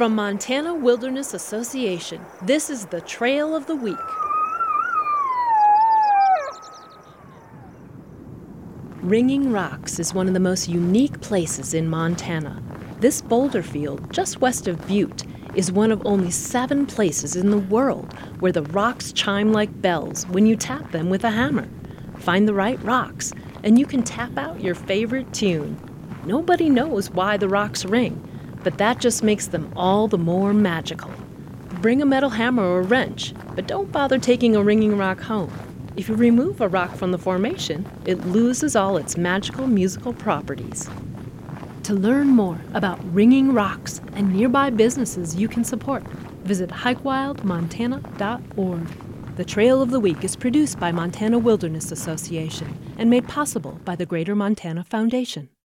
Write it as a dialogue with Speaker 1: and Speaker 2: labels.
Speaker 1: From Montana Wilderness Association, this is the Trail of the Week. Ringing Rocks is one of the most unique places in Montana. This boulder field, just west of Butte, is one of only seven places in the world where the rocks chime like bells when you tap them with a hammer. Find the right rocks, and you can tap out your favorite tune. Nobody knows why the rocks ring, but that just makes them all the more magical. Bring a metal hammer or wrench, but don't bother taking a ringing rock home. If you remove a rock from the formation, it loses all its magical musical properties. To learn more about ringing rocks and nearby businesses you can support, visit hikewildmontana.org. The Trail of the Week is produced by Montana Wilderness Association and made possible by the Greater Montana Foundation.